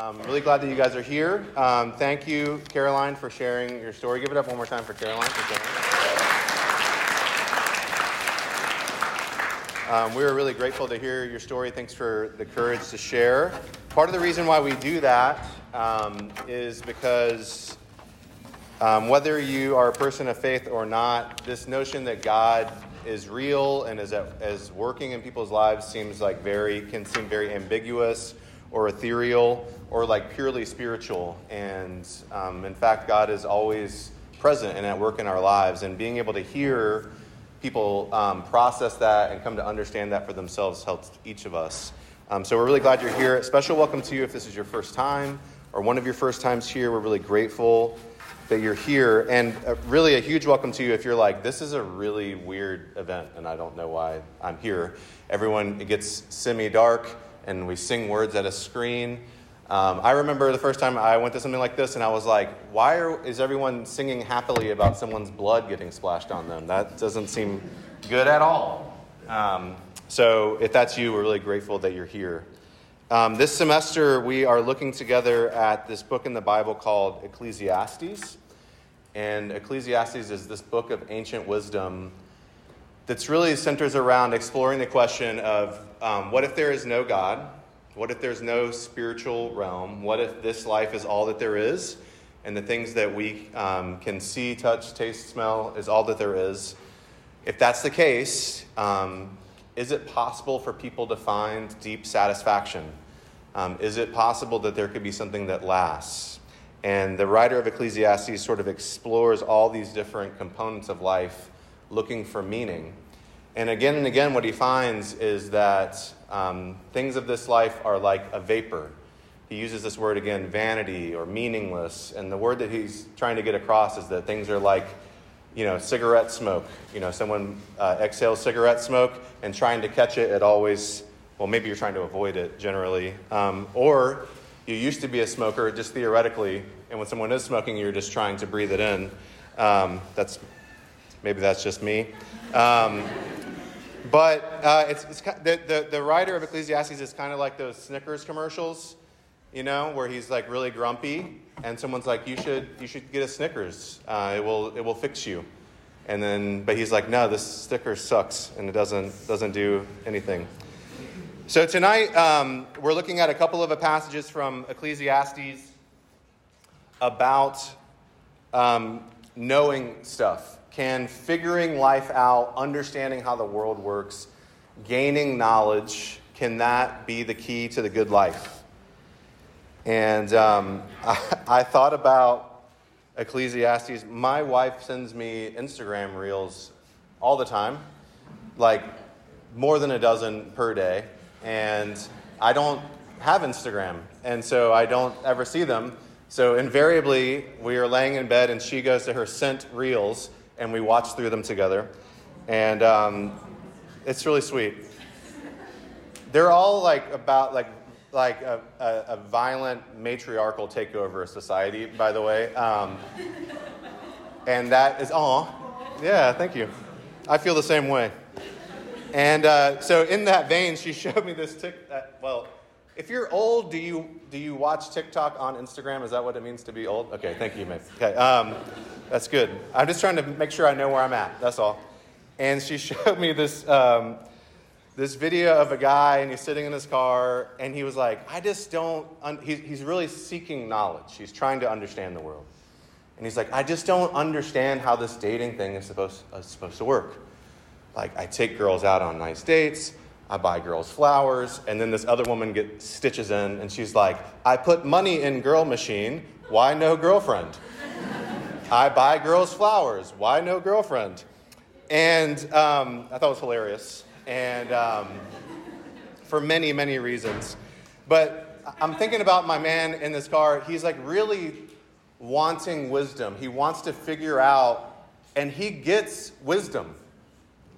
I'm really glad that you guys are here. Um, thank you, Caroline, for sharing your story. Give it up one more time for Caroline for. Um, we are really grateful to hear your story. Thanks for the courage to share. Part of the reason why we do that um, is because um, whether you are a person of faith or not, this notion that God is real and is, at, is working in people's lives seems like very can seem very ambiguous or ethereal or like purely spiritual. And um, in fact, God is always present and at work in our lives. And being able to hear people um, process that and come to understand that for themselves helps each of us. Um, so we're really glad you're here. Special welcome to you if this is your first time or one of your first times here. We're really grateful that you're here. And uh, really, a huge welcome to you if you're like, this is a really weird event, and I don't know why I'm here. Everyone, it gets semi dark, and we sing words at a screen. Um, I remember the first time I went to something like this, and I was like, why are, is everyone singing happily about someone's blood getting splashed on them? That doesn't seem good at all. Um, so, if that's you, we're really grateful that you're here. Um, this semester, we are looking together at this book in the Bible called Ecclesiastes. And Ecclesiastes is this book of ancient wisdom that's really centers around exploring the question of um, what if there is no God? What if there's no spiritual realm? What if this life is all that there is? And the things that we um, can see, touch, taste, smell is all that there is. If that's the case, um, is it possible for people to find deep satisfaction? Um, is it possible that there could be something that lasts? And the writer of Ecclesiastes sort of explores all these different components of life looking for meaning. And again and again, what he finds is that um, things of this life are like a vapor. He uses this word again, vanity or meaningless. And the word that he's trying to get across is that things are like you know, cigarette smoke. You know, someone uh, exhales cigarette smoke and trying to catch it, it always, well, maybe you're trying to avoid it generally. Um, or you used to be a smoker, just theoretically, and when someone is smoking, you're just trying to breathe it in. Um, that's maybe that's just me. But uh, it's, it's the, the, the writer of Ecclesiastes is kind of like those Snickers commercials you know, where he's like really grumpy, and someone's like, "You should, you should get a Snickers. Uh, it will, it will fix you." And then, but he's like, "No, this Snickers sucks, and it doesn't, doesn't do anything." So tonight, um, we're looking at a couple of passages from Ecclesiastes about um, knowing stuff. Can figuring life out, understanding how the world works, gaining knowledge, can that be the key to the good life? And um, I, I, thought about Ecclesiastes. My wife sends me Instagram reels all the time, like more than a dozen per day. And I don't have Instagram, and so I don't ever see them. So invariably, we are laying in bed, and she goes to her sent reels, and we watch through them together. And um, it's really sweet. They're all like about like like a, a, a, violent matriarchal takeover of society, by the way. Um, and that is, oh, yeah, thank you. I feel the same way. And uh, so, in that vein, she showed me this tick. Uh, well, if you're old, do you do you watch TikTok on Instagram? Is that what it means to be old? Okay, thank you, mate. Okay, um, that's good. I'm just trying to make sure I know where I'm at. That's all. And she showed me this um, this video of a guy and he's sitting in his car and he was like, I just don't, un-, he's, he's really seeking knowledge. He's trying to understand the world. And he's like, I just don't understand how this dating thing is supposed, uh, supposed to work. Like, I take girls out on nice dates, I buy girls flowers, and then this other woman gets stitches in and she's like, I put money in girl machine, why no girlfriend? I buy girls flowers, why no girlfriend? And um, I thought it was hilarious and um, for many, many reasons. But I'm thinking about my man in this car. He's like really wanting wisdom. He wants to figure out, and he gets wisdom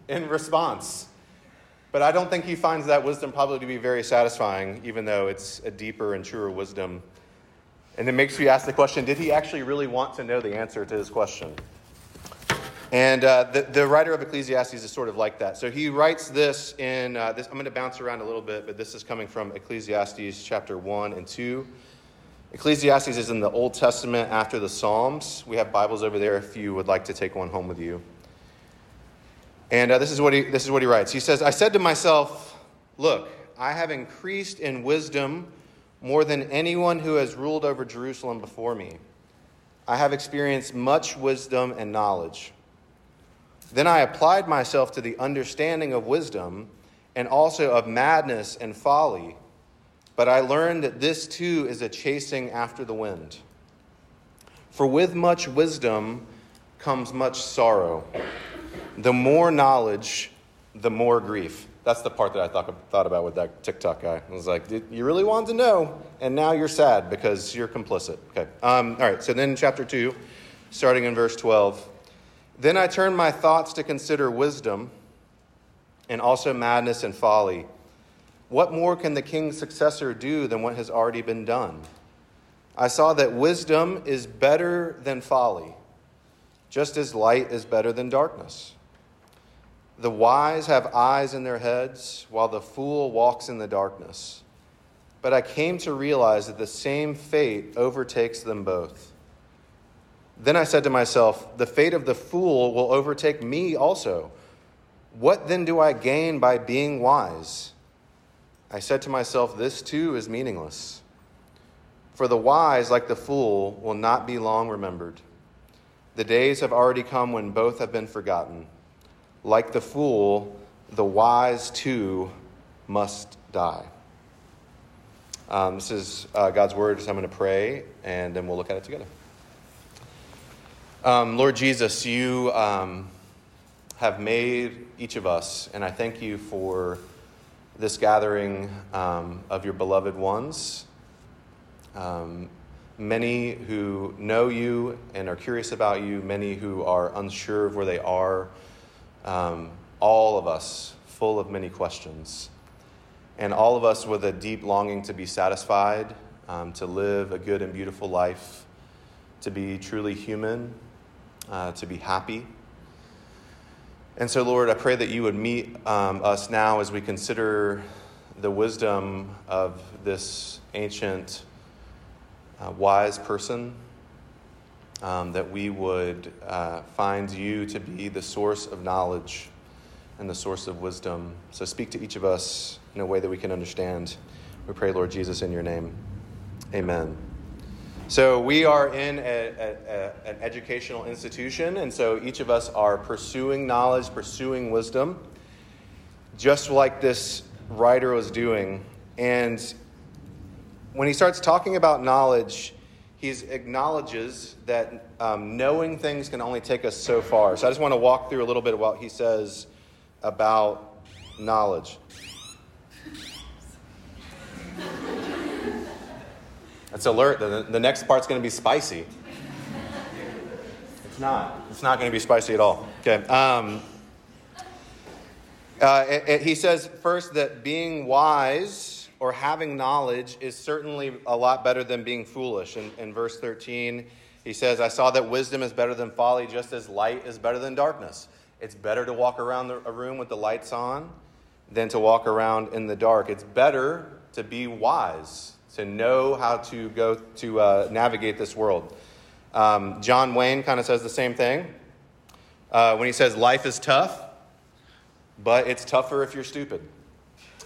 in response. But I don't think he finds that wisdom probably to be very satisfying, even though it's a deeper and truer wisdom. And it makes you ask the question did he actually really want to know the answer to his question? And uh, the, the writer of Ecclesiastes is sort of like that. So he writes this in, uh, this, I'm going to bounce around a little bit, but this is coming from Ecclesiastes chapter 1 and 2. Ecclesiastes is in the Old Testament after the Psalms. We have Bibles over there if you would like to take one home with you. And uh, this, is what he, this is what he writes. He says, I said to myself, Look, I have increased in wisdom more than anyone who has ruled over Jerusalem before me. I have experienced much wisdom and knowledge. Then I applied myself to the understanding of wisdom and also of madness and folly. But I learned that this too is a chasing after the wind. For with much wisdom comes much sorrow. The more knowledge, the more grief. That's the part that I thought, thought about with that TikTok guy. I was like, you really wanted to know, and now you're sad because you're complicit. Okay. Um, all right, so then chapter 2, starting in verse 12. Then I turned my thoughts to consider wisdom and also madness and folly. What more can the king's successor do than what has already been done? I saw that wisdom is better than folly, just as light is better than darkness. The wise have eyes in their heads, while the fool walks in the darkness. But I came to realize that the same fate overtakes them both. Then I said to myself, The fate of the fool will overtake me also. What then do I gain by being wise? I said to myself, This too is meaningless. For the wise, like the fool, will not be long remembered. The days have already come when both have been forgotten. Like the fool, the wise too must die. Um, this is uh, God's word, so I'm going to pray, and then we'll look at it together. Um, Lord Jesus, you um, have made each of us, and I thank you for this gathering um, of your beloved ones. Um, many who know you and are curious about you, many who are unsure of where they are, um, all of us full of many questions, and all of us with a deep longing to be satisfied, um, to live a good and beautiful life, to be truly human uh, to be happy. And so, Lord, I pray that you would meet um, us now as we consider the wisdom of this ancient, uh, wise person, um, that we would uh, find you to be the source of knowledge and the source of wisdom. So, speak to each of us in a way that we can understand. We pray, Lord Jesus, in your name. Amen. So, we are in a, a, a, an educational institution, and so each of us are pursuing knowledge, pursuing wisdom, just like this writer was doing. And when he starts talking about knowledge, he acknowledges that um, knowing things can only take us so far. So, I just want to walk through a little bit of what he says about knowledge. That's alert. The, the next part's going to be spicy. It's not. It's not going to be spicy at all. Okay. Um, uh, it, it, he says first that being wise or having knowledge is certainly a lot better than being foolish. In, in verse 13, he says, I saw that wisdom is better than folly, just as light is better than darkness. It's better to walk around the, a room with the lights on than to walk around in the dark. It's better to be wise to know how to go to uh, navigate this world. Um, John Wayne kind of says the same thing uh, when he says life is tough, but it's tougher if you're stupid.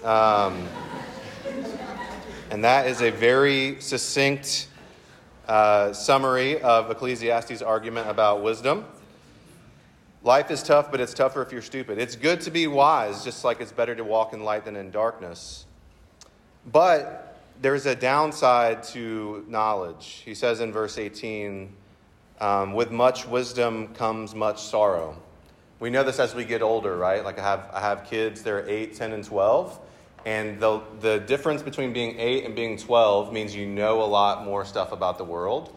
Um, and that is a very succinct uh, summary of Ecclesiastes' argument about wisdom. Life is tough, but it's tougher if you're stupid. It's good to be wise, just like it's better to walk in light than in darkness. But there's a downside to knowledge. He says in verse 18, um, with much wisdom comes much sorrow. We know this as we get older, right? Like I have, I have kids, they're 8, 10, and 12. And the, the difference between being 8 and being 12 means you know a lot more stuff about the world.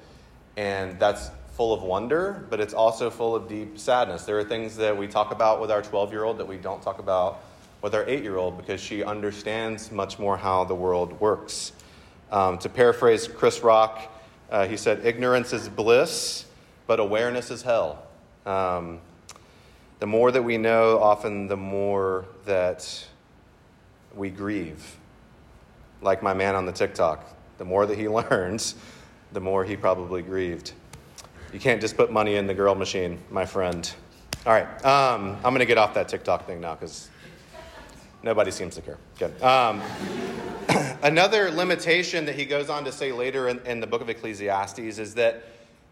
And that's full of wonder, but it's also full of deep sadness. There are things that we talk about with our 12 year old that we don't talk about with our eight year old because she understands much more how the world works. Um, to paraphrase Chris Rock, uh, he said, Ignorance is bliss, but awareness is hell. Um, the more that we know, often the more that we grieve. Like my man on the TikTok. The more that he learns, the more he probably grieved. You can't just put money in the girl machine, my friend. All right, um, I'm going to get off that TikTok thing now because nobody seems to care. Good. Um, another limitation that he goes on to say later in, in the book of Ecclesiastes is that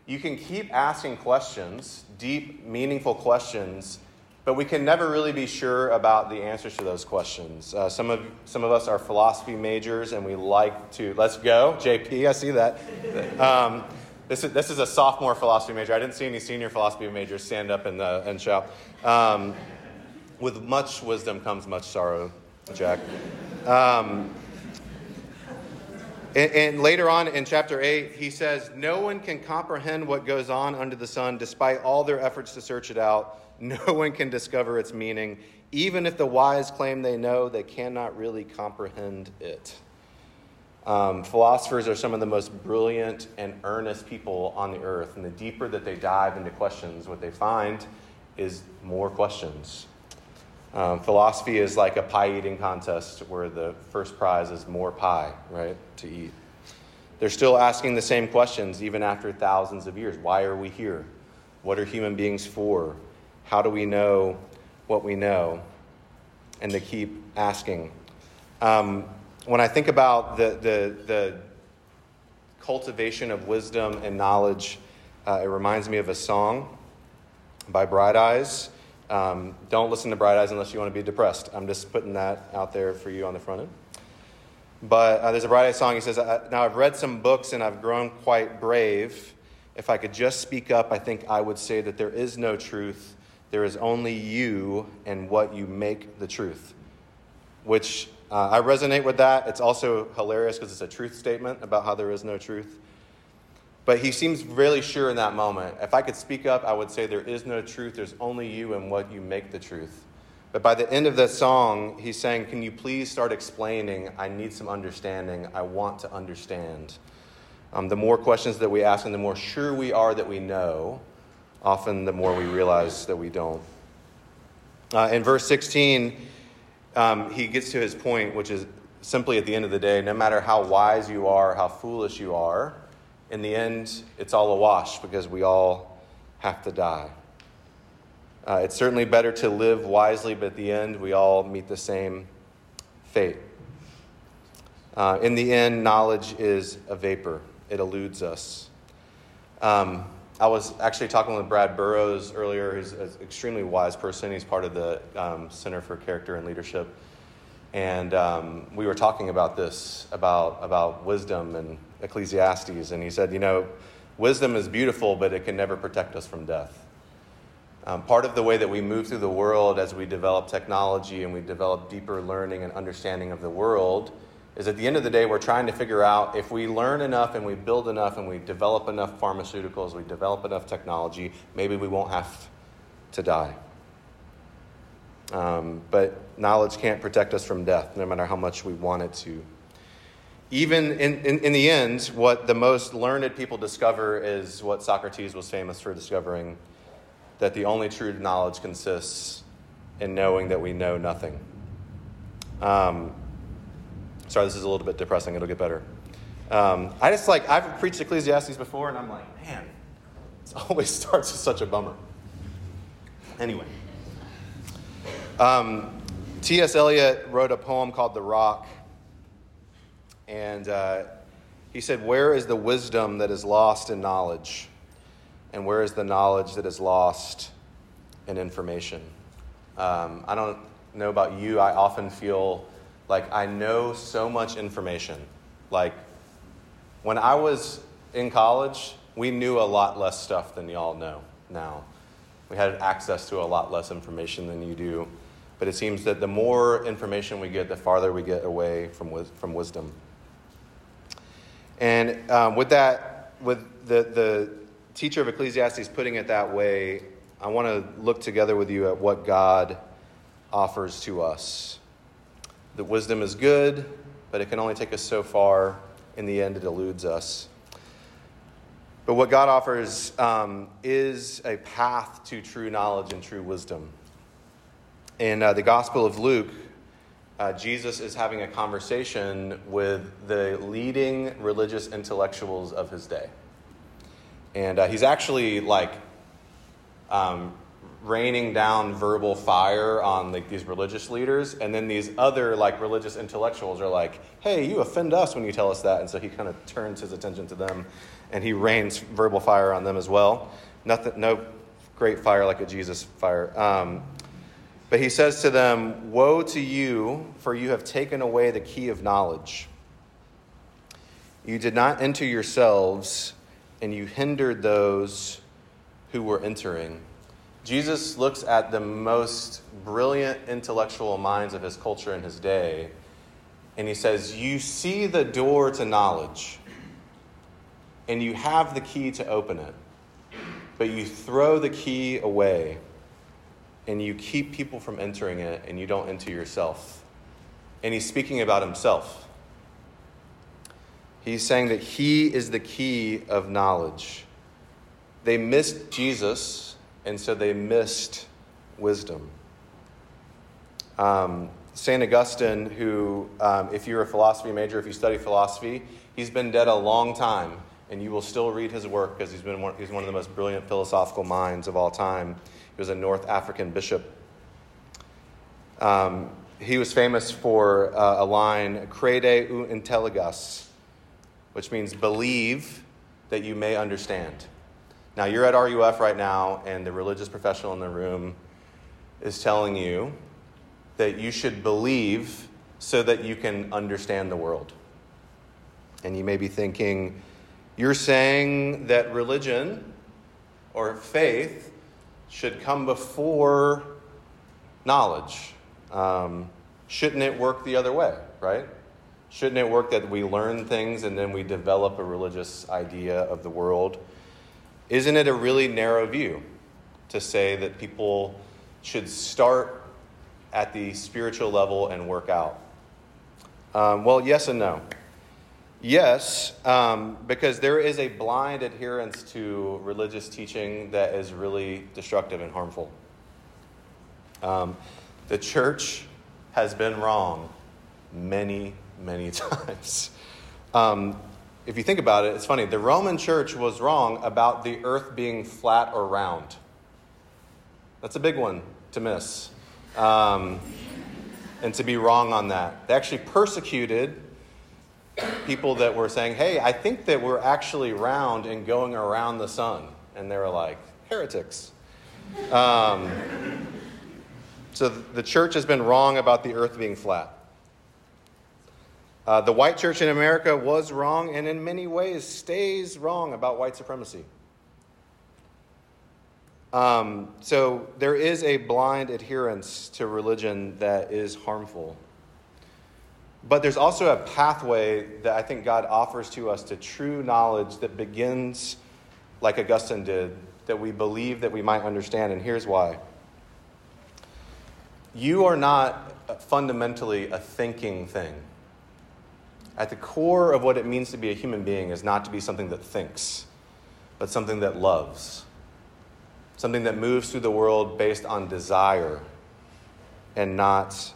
you can keep asking questions, deep, meaningful questions, but we can never really be sure about the answers to those questions. Uh, some, of, some of us are philosophy majors and we like to, let's go, JP, I see that. Um, this, is, this is a sophomore philosophy major. I didn't see any senior philosophy majors stand up and, uh, and shout. Um, with much wisdom comes much sorrow, Jack. Um, and, and, later on in chapter 8, he says, No one can comprehend what goes on under the sun despite all their efforts to search it out. No one can discover its meaning. Even if the wise claim they know, they cannot really comprehend it. Um, philosophers are some of the most brilliant and earnest people on the earth. And the deeper that they dive into questions, what they find is more questions. Um, philosophy is like a pie eating contest where the first prize is more pie, right, to eat. They're still asking the same questions even after thousands of years. Why are we here? What are human beings for? How do we know what we know? And to keep asking. Um, when I think about the, the, the cultivation of wisdom and knowledge, uh, it reminds me of a song by Bright Eyes. Um, don't listen to Bright Eyes unless you want to be depressed. I'm just putting that out there for you on the front end. But uh, there's a Bright Eyes song. He says, Now I've read some books and I've grown quite brave. If I could just speak up, I think I would say that there is no truth. There is only you and what you make the truth. Which uh, I resonate with that. It's also hilarious because it's a truth statement about how there is no truth. But he seems really sure in that moment. If I could speak up, I would say there is no truth. There's only you and what you make the truth. But by the end of the song, he's saying, Can you please start explaining? I need some understanding. I want to understand. Um, the more questions that we ask and the more sure we are that we know, often the more we realize that we don't. Uh, in verse 16, um, he gets to his point, which is simply at the end of the day, no matter how wise you are, how foolish you are, in the end, it's all a wash because we all have to die. Uh, it's certainly better to live wisely, but at the end, we all meet the same fate. Uh, in the end, knowledge is a vapor, it eludes us. Um, I was actually talking with Brad Burrows earlier. He's an extremely wise person. He's part of the um, Center for Character and Leadership. And um, we were talking about this, about, about wisdom and Ecclesiastes. And he said, you know, wisdom is beautiful, but it can never protect us from death. Um, part of the way that we move through the world as we develop technology and we develop deeper learning and understanding of the world is at the end of the day, we're trying to figure out if we learn enough and we build enough and we develop enough pharmaceuticals, we develop enough technology, maybe we won't have to die. Um, but knowledge can't protect us from death, no matter how much we want it to. Even in, in, in, the end, what the most learned people discover is what Socrates was famous for discovering that the only true knowledge consists in knowing that we know nothing. Um, sorry, this is a little bit depressing. It'll get better. Um, I just like, I've preached Ecclesiastes before, and I'm like, man, it always starts with such a bummer. Anyway. Um, T.S. Eliot wrote a poem called The Rock, and uh, he said, Where is the wisdom that is lost in knowledge? And where is the knowledge that is lost in information? Um, I don't know about you, I often feel like I know so much information. Like when I was in college, we knew a lot less stuff than y'all know now. We had access to a lot less information than you do but it seems that the more information we get, the farther we get away from, from wisdom. And um, with that, with the, the teacher of Ecclesiastes putting it that way, I want to look together with you at what God offers to us. The wisdom is good, but it can only take us so far. In the end, it eludes us. But what God offers um, is a path to true knowledge and true wisdom. In uh, the Gospel of Luke, uh, Jesus is having a conversation with the leading religious intellectuals of his day. And uh, he's actually like um, raining down verbal fire on like these religious leaders and then these other like religious intellectuals are like hey you offend us when you tell us that and so he kind of turns his attention to them and he rains verbal fire on them as well. Nothing no great fire like a jesus fire. Um, but he says to them woe to you for you have taken away the key of knowledge. You did not enter yourselves and you hindered those who were entering Jesus looks at the most brilliant intellectual minds of his culture and his day, and he says, You see the door to knowledge, and you have the key to open it, but you throw the key away, and you keep people from entering it, and you don't enter yourself. And he's speaking about himself. He's saying that he is the key of knowledge. They missed Jesus and so they missed wisdom. Um, St. Augustine, who, um, if you're a philosophy major, if you study philosophy, he's been dead a long time, and you will still read his work because he's, been one, he's one of the most brilliant philosophical minds of all time. He was a North African bishop. Um, he was famous for uh, a line, crede ut intelligas, which means believe that you may understand. Now, you're at RUF right now, and the religious professional in the room is telling you that you should believe so that you can understand the world. And you may be thinking, you're saying that religion or faith should come before knowledge. Um, shouldn't it work the other way, right? Shouldn't it work that we learn things and then we develop a religious idea of the world? Isn't it a really narrow view to say that people should start at the spiritual level and work out? Um, well, yes and no. Yes, um, because there is a blind adherence to religious teaching that is really destructive and harmful. Um, the church has been wrong many, many times. Um, if you think about it, it's funny. The Roman church was wrong about the earth being flat or round. That's a big one to miss. Um, and to be wrong on that. They actually persecuted people that were saying, hey, I think that we're actually round and going around the sun. And they were like, heretics. Um, so the church has been wrong about the earth being flat. Uh, the white church in America was wrong and in many ways stays wrong about white supremacy. Um, so there is a blind adherence to religion that is harmful. But there's also a pathway that I think God offers to us to true knowledge that begins like Augustine did, that we believe that we might understand. And here's why you are not fundamentally a thinking thing. At the core of what it means to be a human being is not to be something that thinks, but something that loves. Something that moves through the world based on desire and not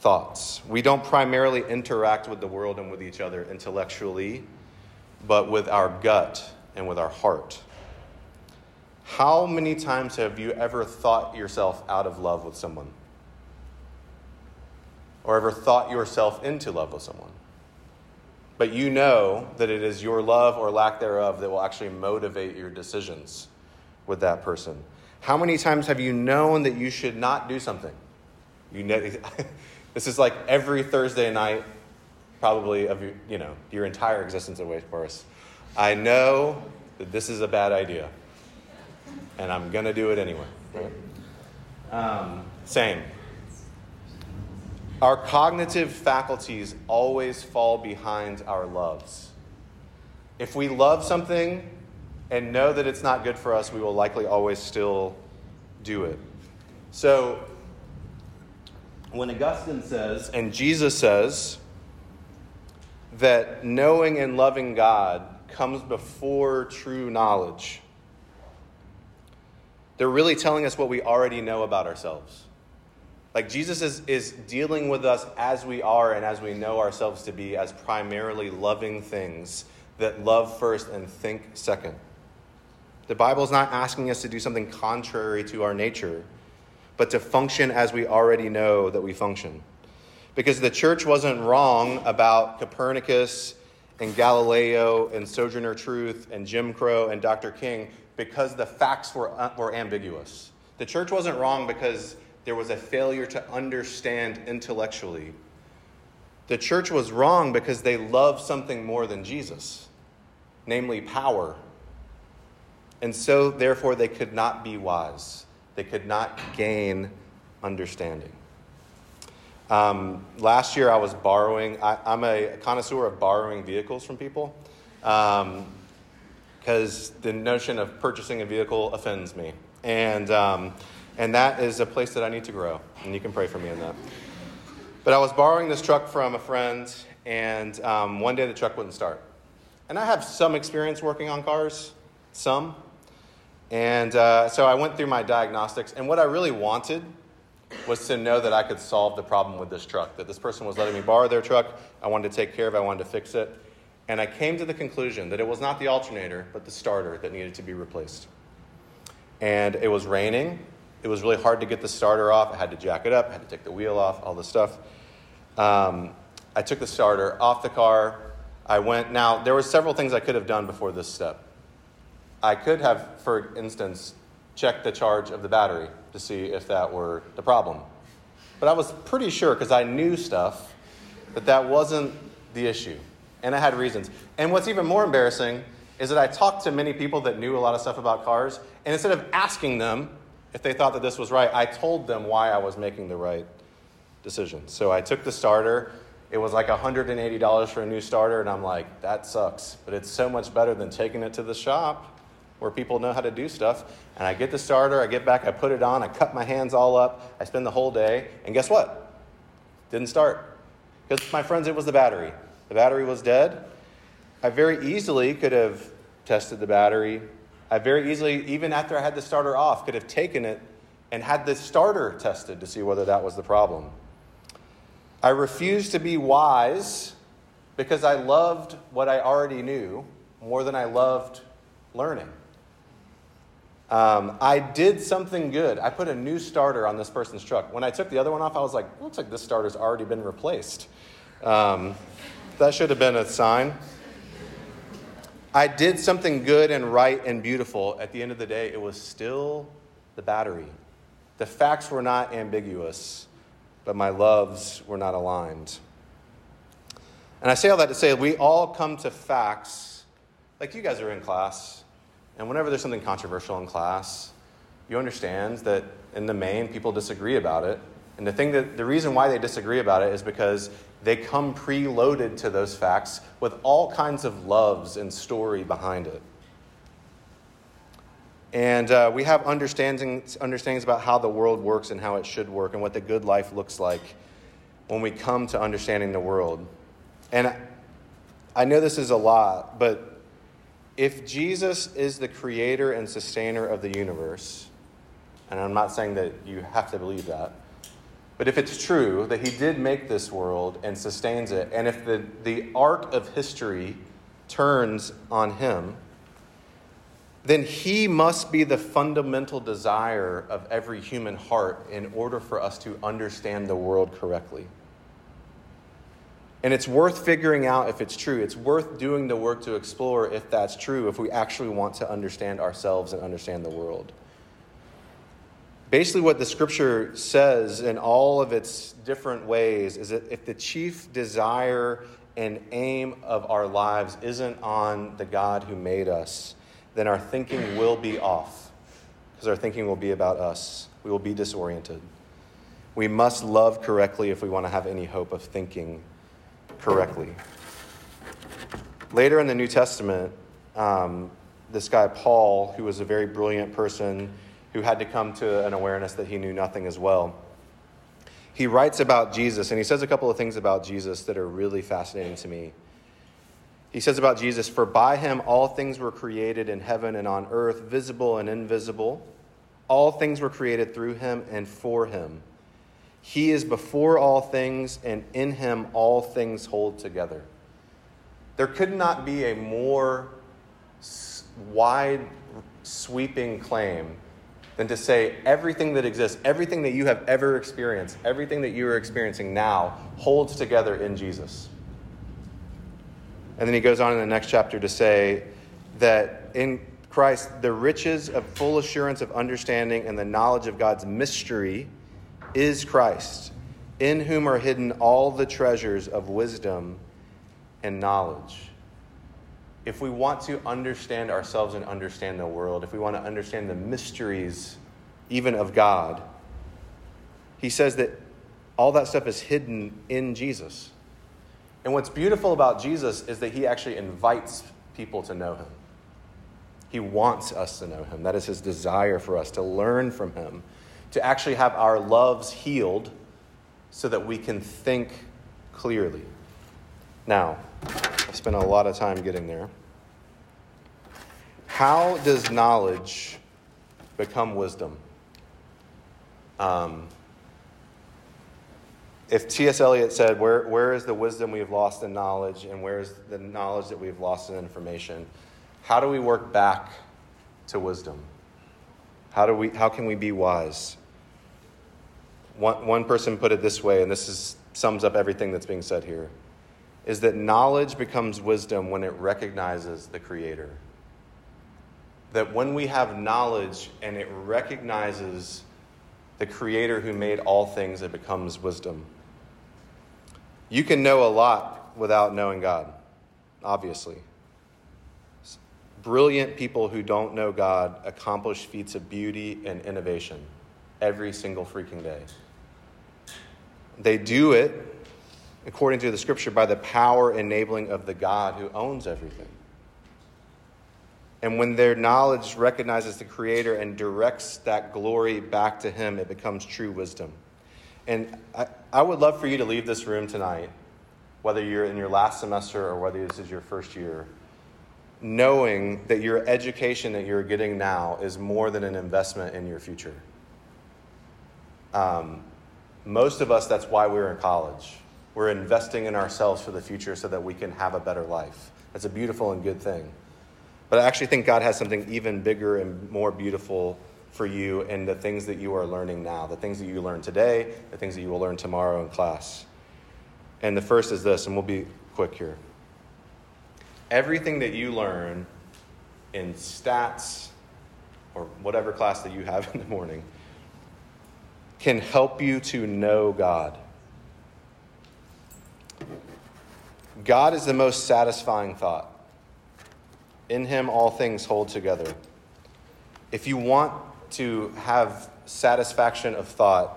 thoughts. We don't primarily interact with the world and with each other intellectually, but with our gut and with our heart. How many times have you ever thought yourself out of love with someone? Or ever thought yourself into love with someone. But you know that it is your love or lack thereof that will actually motivate your decisions with that person. How many times have you known that you should not do something? You know, this is like every Thursday night, probably of your, you know your entire existence at Wake Forest. I know that this is a bad idea, and I'm gonna do it anyway. Right? Um, same. Our cognitive faculties always fall behind our loves. If we love something and know that it's not good for us, we will likely always still do it. So, when Augustine says, and Jesus says, that knowing and loving God comes before true knowledge, they're really telling us what we already know about ourselves Like Jesus is, is dealing with us as we are and as we know ourselves to be as primarily loving things that love first and think second. The Bible is not asking us to do something contrary to our nature, but to function as we already know that we function. Because the church wasn't wrong about Copernicus and Galileo and Sojourner Truth and Jim Crow and Dr. King because the facts were, uh, were ambiguous. The church wasn't wrong because there was a failure to understand intellectually. The church was wrong because they loved something more than Jesus, namely power. And so, therefore, they could not be wise. They could not gain understanding. Um, last year, I was borrowing, I, am a connoisseur of borrowing vehicles from people because um, the notion of purchasing a vehicle offends me. And um, and that is a place that I need to grow. And you can pray for me in that. But I was borrowing this truck from a friend, and um, one day the truck wouldn't start. And I have some experience working on cars, some. And uh, so I went through my diagnostics, and what I really wanted was to know that I could solve the problem with this truck, that this person was letting me borrow their truck. I wanted to take care of it, I wanted to fix it. And I came to the conclusion that it was not the alternator, but the starter that needed to be replaced. And it was raining, it was really hard to get the starter off. I had to jack it up, I had to take the wheel off, all this stuff. Um, I took the starter off the car. I went. Now, there were several things I could have done before this step. I could have, for instance, checked the charge of the battery to see if that were the problem. But I was pretty sure, because I knew stuff, that that wasn't the issue. And I had reasons. And what's even more embarrassing is that I talked to many people that knew a lot of stuff about cars, and instead of asking them if they thought that this was right, I told them why I was making the right decision. So I took the starter. It was like $180 for a new starter, and I'm like, that sucks. But it's so much better than taking it to the shop where people know how to do stuff. And I get the starter, I get back, I put it on, I cut my hands all up, I spend the whole day, and guess what? Didn't start. Because my friends, it was the battery. The battery was dead. I very easily could have tested the battery, I very easily, even after I had the starter off, could have taken it and had the starter tested to see whether that was the problem. I refused to be wise because I loved what I already knew more than I loved learning. Um, I did something good. I put a new starter on this person's truck. When I took the other one off, I was like, looks like this starter's already been replaced. Um, that should have been a sign. I did something good and right and beautiful. At the end of the day, it was still the battery. The facts were not ambiguous, but my loves were not aligned. And I say all that to say we all come to facts, like you guys are in class, and whenever there's something controversial in class, you understand that in the main people disagree about it. And the thing that the reason why they disagree about it is because they come preloaded to those facts with all kinds of loves and story behind it. And uh, we have understandings, understandings about how the world works and how it should work and what the good life looks like when we come to understanding the world. And I know this is a lot, but if Jesus is the creator and sustainer of the universe, and I'm not saying that you have to believe that, but if it's true that he did make this world and sustains it, and if the, the arc of history turns on him, then he must be the fundamental desire of every human heart in order for us to understand the world correctly. And it's worth figuring out if it's true. It's worth doing the work to explore if that's true, if we actually want to understand ourselves and understand the world basically what the scripture says in all of its different ways is that if the chief desire and aim of our lives isn't on the God who made us, then our thinking will be off because our thinking will be about us. We will be disoriented. We must love correctly if we want to have any hope of thinking correctly. Later in the New Testament, um, this guy, Paul, who was a very brilliant person, who had to come to an awareness that he knew nothing as well. He writes about Jesus, and he says a couple of things about Jesus that are really fascinating to me. He says about Jesus, For by him all things were created in heaven and on earth, visible and invisible. All things were created through him and for him. He is before all things, and in him all things hold together. There could not be a more wide sweeping claim than to say everything that exists, everything that you have ever experienced, everything that you are experiencing now holds together in Jesus. And then he goes on in the next chapter to say that in Christ, the riches of full assurance of understanding and the knowledge of God's mystery is Christ, in whom are hidden all the treasures of wisdom and knowledge. If we want to understand ourselves and understand the world, if we want to understand the mysteries even of God, he says that all that stuff is hidden in Jesus. And what's beautiful about Jesus is that he actually invites people to know him. He wants us to know him. That is his desire for us to learn from him, to actually have our loves healed so that we can think clearly. Now, spent a lot of time getting there. How does knowledge become wisdom? Um, if T.S. Eliot said, where, where is the wisdom we've lost in knowledge and where is the knowledge that we've lost in information? How do we work back to wisdom? How, do we, how can we be wise? One, one person put it this way, and this is, sums up everything that's being said here is that knowledge becomes wisdom when it recognizes the Creator. That when we have knowledge and it recognizes the Creator who made all things, it becomes wisdom. You can know a lot without knowing God, obviously. Brilliant people who don't know God accomplish feats of beauty and innovation every single freaking day. They do it, according to the scripture, by the power enabling of the God who owns everything. And when their knowledge recognizes the Creator and directs that glory back to Him, it becomes true wisdom. And I, I would love for you to leave this room tonight, whether you're in your last semester or whether this is your first year, knowing that your education that you're getting now is more than an investment in your future. Um, most of us, that's why we're in college. We're investing in ourselves for the future so that we can have a better life. That's a beautiful and good thing. But I actually think God has something even bigger and more beautiful for you and the things that you are learning now, the things that you learn today, the things that you will learn tomorrow in class. And the first is this, and we'll be quick here. Everything that you learn in stats or whatever class that you have in the morning can help you to know God. God is the most satisfying thought. In Him, all things hold together. If you want to have satisfaction of thought,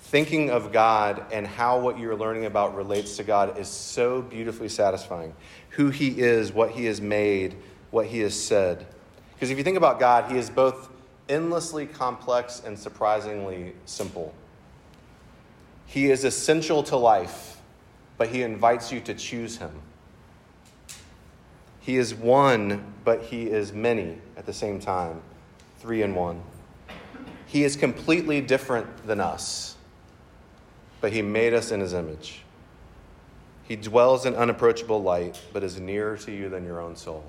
thinking of God and how what you're learning about relates to God is so beautifully satisfying. Who He is, what He has made, what He has said. Because if you think about God, He is both endlessly complex and surprisingly simple. He is essential to life, but He invites you to choose Him. He is one, but He is many at the same time three in one. He is completely different than us, but He made us in His image. He dwells in unapproachable light, but is nearer to you than your own soul.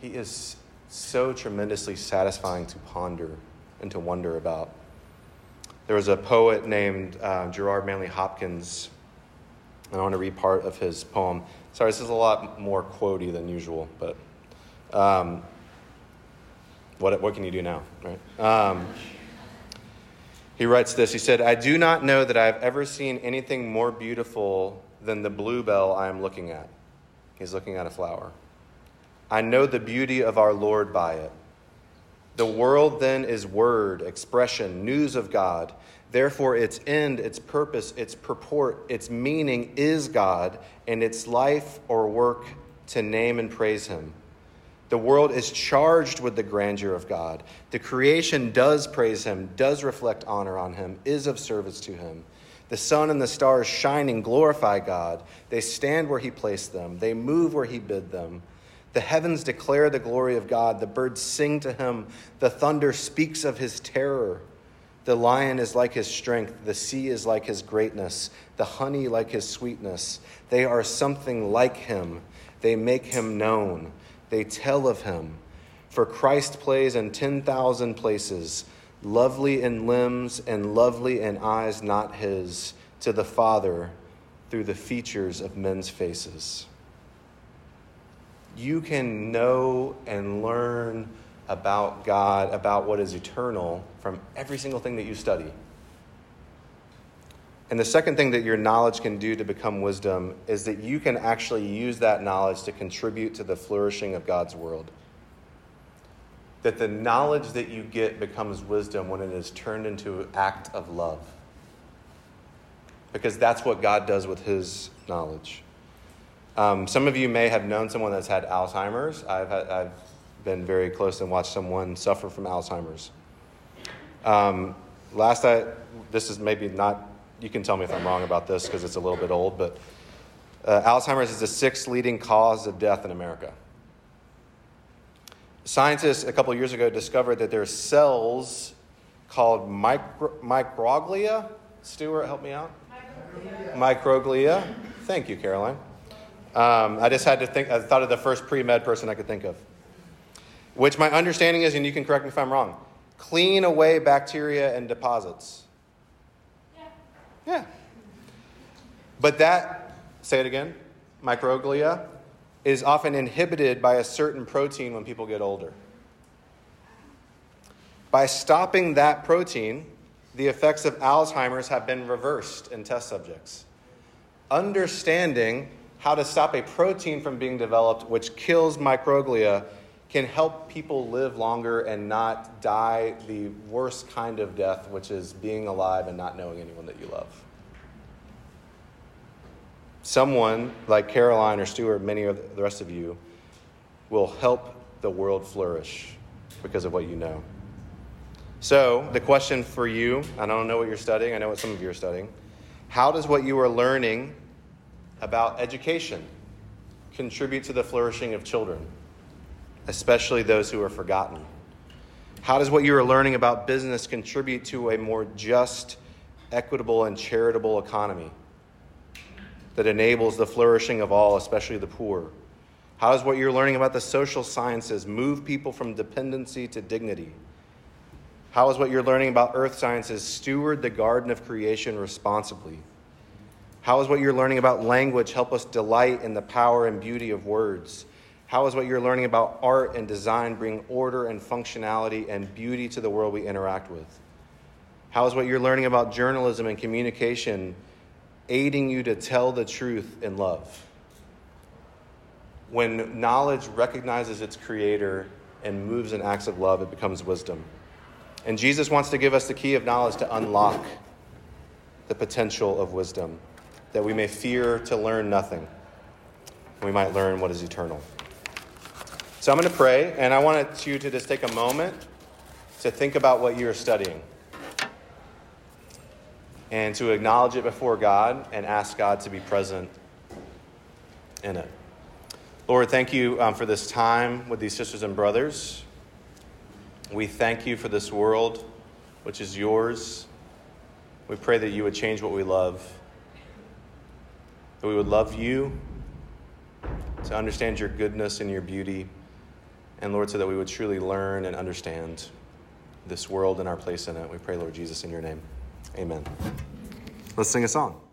He is so tremendously satisfying to ponder and to wonder about. There was a poet named uh, Gerard Manley Hopkins, and I want to read part of his poem. Sorry, this is a lot more quotey than usual, but um, what, what can you do now, right? Um, he writes this He said, I do not know that I have ever seen anything more beautiful than the bluebell I am looking at. He's looking at a flower. I know the beauty of our Lord by it. The world then is word, expression, news of God. Therefore, its end, its purpose, its purport, its meaning is God, and its life or work to name and praise Him. The world is charged with the grandeur of God. The creation does praise him, does reflect honor on him, is of service to him. The sun and the stars shining glorify God. They stand where he placed them, they move where he bid them. The heavens declare the glory of God. The birds sing to him. The thunder speaks of his terror. The lion is like his strength, the sea is like his greatness, the honey like his sweetness. They are something like him. They make him known, they tell of him. For Christ plays in 10,000 places, lovely in limbs and lovely in eyes not his, to the Father through the features of men's faces. You can know and learn about God, about what is eternal, from every single thing that you study. And the second thing that your knowledge can do to become wisdom is that you can actually use that knowledge to contribute to the flourishing of God's world. That the knowledge that you get becomes wisdom when it is turned into an act of love. Because that's what God does with his knowledge. Um, some of you may have known someone that's had Alzheimer's. I've, had, I've been very close and watched someone suffer from Alzheimer's. Um, last I, this is maybe not, you can tell me if I'm wrong about this because it's a little bit old, but uh, Alzheimer's is the sixth leading cause of death in America. Scientists a couple years ago discovered that there are cells called micro, microglia. Stuart, help me out. Microglia. microglia. Thank you, Caroline. Um, I just had to think, I thought of the first pre med person I could think of which my understanding is, and you can correct me if I'm wrong, clean away bacteria and deposits. Yeah. Yeah. But that, say it again, microglia, is often inhibited by a certain protein when people get older. By stopping that protein, the effects of Alzheimer's have been reversed in test subjects. Understanding how to stop a protein from being developed which kills microglia can help people live longer and not die the worst kind of death, which is being alive and not knowing anyone that you love. Someone like Caroline or Stuart, many of the rest of you, will help the world flourish because of what you know. So, the question for you I don't know what you're studying, I know what some of you are studying. How does what you are learning about education contribute to the flourishing of children? Especially those who are forgotten? How does what you are learning about business contribute to a more just, equitable, and charitable economy that enables the flourishing of all, especially the poor? How does what you're learning about the social sciences move people from dependency to dignity? How is what you're learning about earth sciences steward the garden of creation responsibly? How is what you're learning about language help us delight in the power and beauty of words? How is what you're learning about art and design bring order and functionality and beauty to the world we interact with? How is what you're learning about journalism and communication aiding you to tell the truth in love? When knowledge recognizes its creator and moves in acts of love, it becomes wisdom. And Jesus wants to give us the key of knowledge to unlock the potential of wisdom, that we may fear to learn nothing. We might learn what is eternal. So I'm going to pray, and I want you to just take a moment to think about what you're studying and to acknowledge it before God and ask God to be present in it. Lord, thank you um, for this time with these sisters and brothers. We thank you for this world, which is yours. We pray that you would change what we love, that we would love you, to understand your goodness and your beauty. And Lord, so that we would truly learn and understand this world and our place in it. We pray, Lord Jesus, in your name. Amen. Let's sing a song.